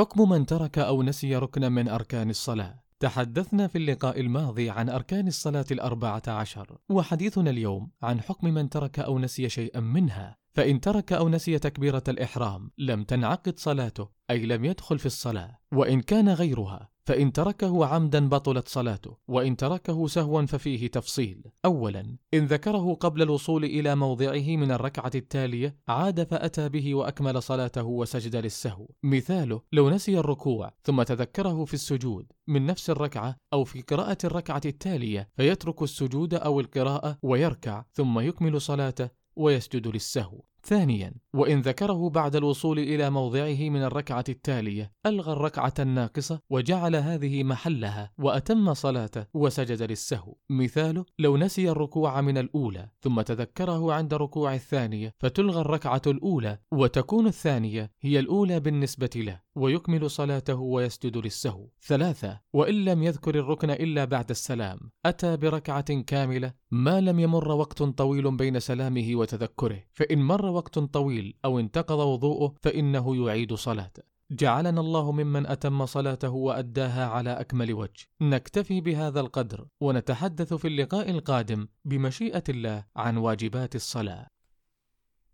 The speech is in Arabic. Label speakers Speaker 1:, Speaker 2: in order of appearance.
Speaker 1: حكم من ترك أو نسي ركنا من أركان الصلاة. تحدثنا في اللقاء الماضي عن أركان الصلاة الأربعة عشر وحديثنا اليوم عن حكم من ترك أو نسي شيئا منها. فإن ترك أو نسي تكبيرة الإحرام لم تنعقد صلاته أي لم يدخل في الصلاة. وإن كان غيرها فإن تركه عمدا بطلت صلاته. وإن تركه سهوا ففيه تفصيل. أولا إن ذكره قبل الوصول إلى موضعه من الركعة التالية عاد فأتى به وأكمل صلاته وسجد للسهو. مثاله لو نسي الركوع ثم تذكره في السجود من نفس الركعة أو في قراءة الركعة التالية فيترك السجود أو القراءة ويركع ثم يكمل صلاته ويسجد للسهو. ثانيا وإن ذكره بعد الوصول إلى موضعه من الركعة التالية ألغى الركعة الناقصة وجعل هذه محلها وأتم صلاته وسجد للسهو. مثاله لو نسي الركوع من الأولى ثم تذكره عند ركوع الثانية فتلغى الركعة الأولى وتكون الثانية هي الأولى بالنسبة له ويكمل صلاته ويسجد للسهو. ثلاثة وإن لم يذكر الركن إلا بعد السلام أتى بركعة كاملة ما لم يمر وقت طويل بين سلامه وتذكره فإن مر وقت طويل أو انتقض وضوءه فإنه يعيد صلاته. جعلنا الله ممن أتم صلاته وأداها على أكمل وجه. نكتفي بهذا القدر ونتحدث في اللقاء القادم بمشيئة الله عن واجبات الصلاة.